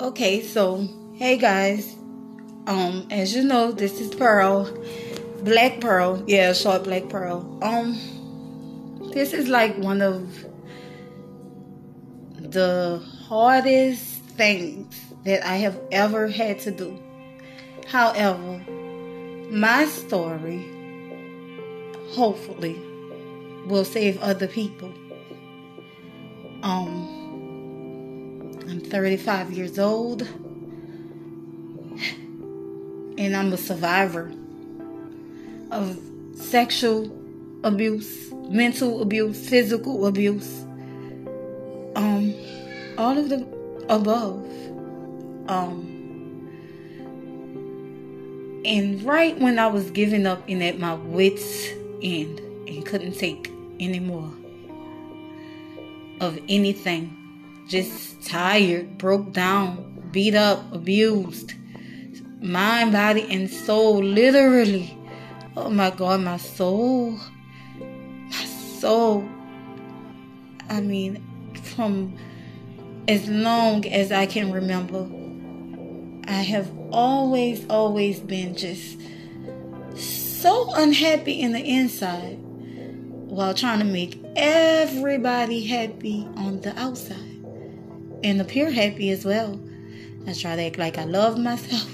Okay, so hey guys. Um, as you know, this is Pearl. Black Pearl. Yeah, short black pearl. Um this is like one of the hardest things that I have ever had to do. However, my story hopefully will save other people. Um I'm 35 years old and I'm a survivor of sexual abuse, mental abuse, physical abuse, um, all of the above. Um, and right when I was giving up and at my wits' end and couldn't take anymore of anything, just tired, broke down, beat up, abused, mind, body, and soul, literally. Oh my God, my soul, my soul. I mean, from as long as I can remember, I have always, always been just so unhappy in the inside while trying to make everybody happy on the outside and appear happy as well. I try to act like I love myself.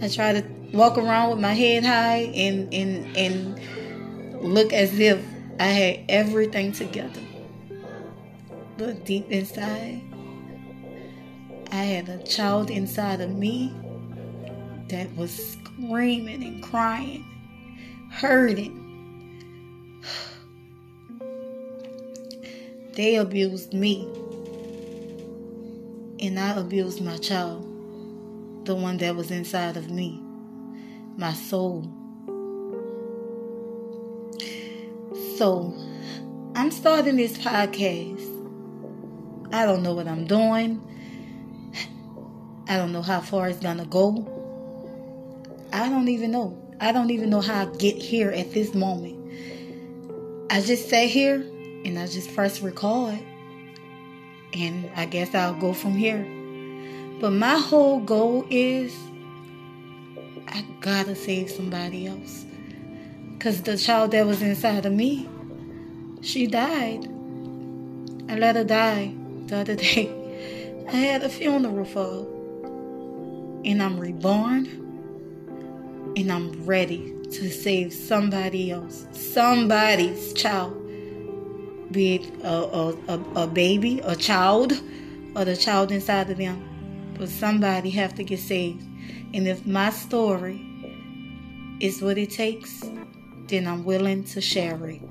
I try to walk around with my head high and and and look as if I had everything together. But deep inside, I had a child inside of me that was screaming and crying, hurting. They abused me, and I abused my child, the one that was inside of me, my soul. So, I'm starting this podcast. I don't know what I'm doing. I don't know how far it's gonna go. I don't even know. I don't even know how I get here at this moment. I just sat here and I just press record. And I guess I'll go from here. But my whole goal is I gotta save somebody else. Because the child that was inside of me, she died. I let her die the other day. I had a funeral for her. And I'm reborn. And I'm ready to save somebody else. Somebody's child be it a, a, a, a baby, a child, or the child inside of them. But somebody have to get saved. And if my story is what it takes, then I'm willing to share it.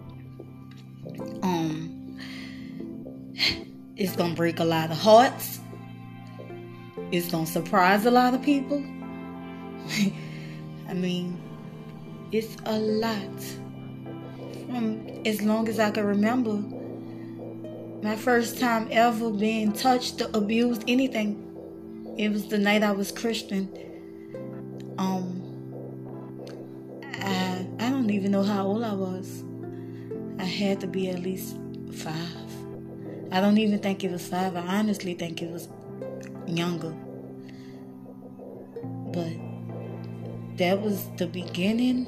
Um, it's gonna break a lot of hearts. It's gonna surprise a lot of people. I mean, it's a lot. From as long as I can remember, my first time ever being touched, or abused, anything. It was the night I was Christian. Um, I I don't even know how old I was. I had to be at least five. I don't even think it was five. I honestly think it was younger. But that was the beginning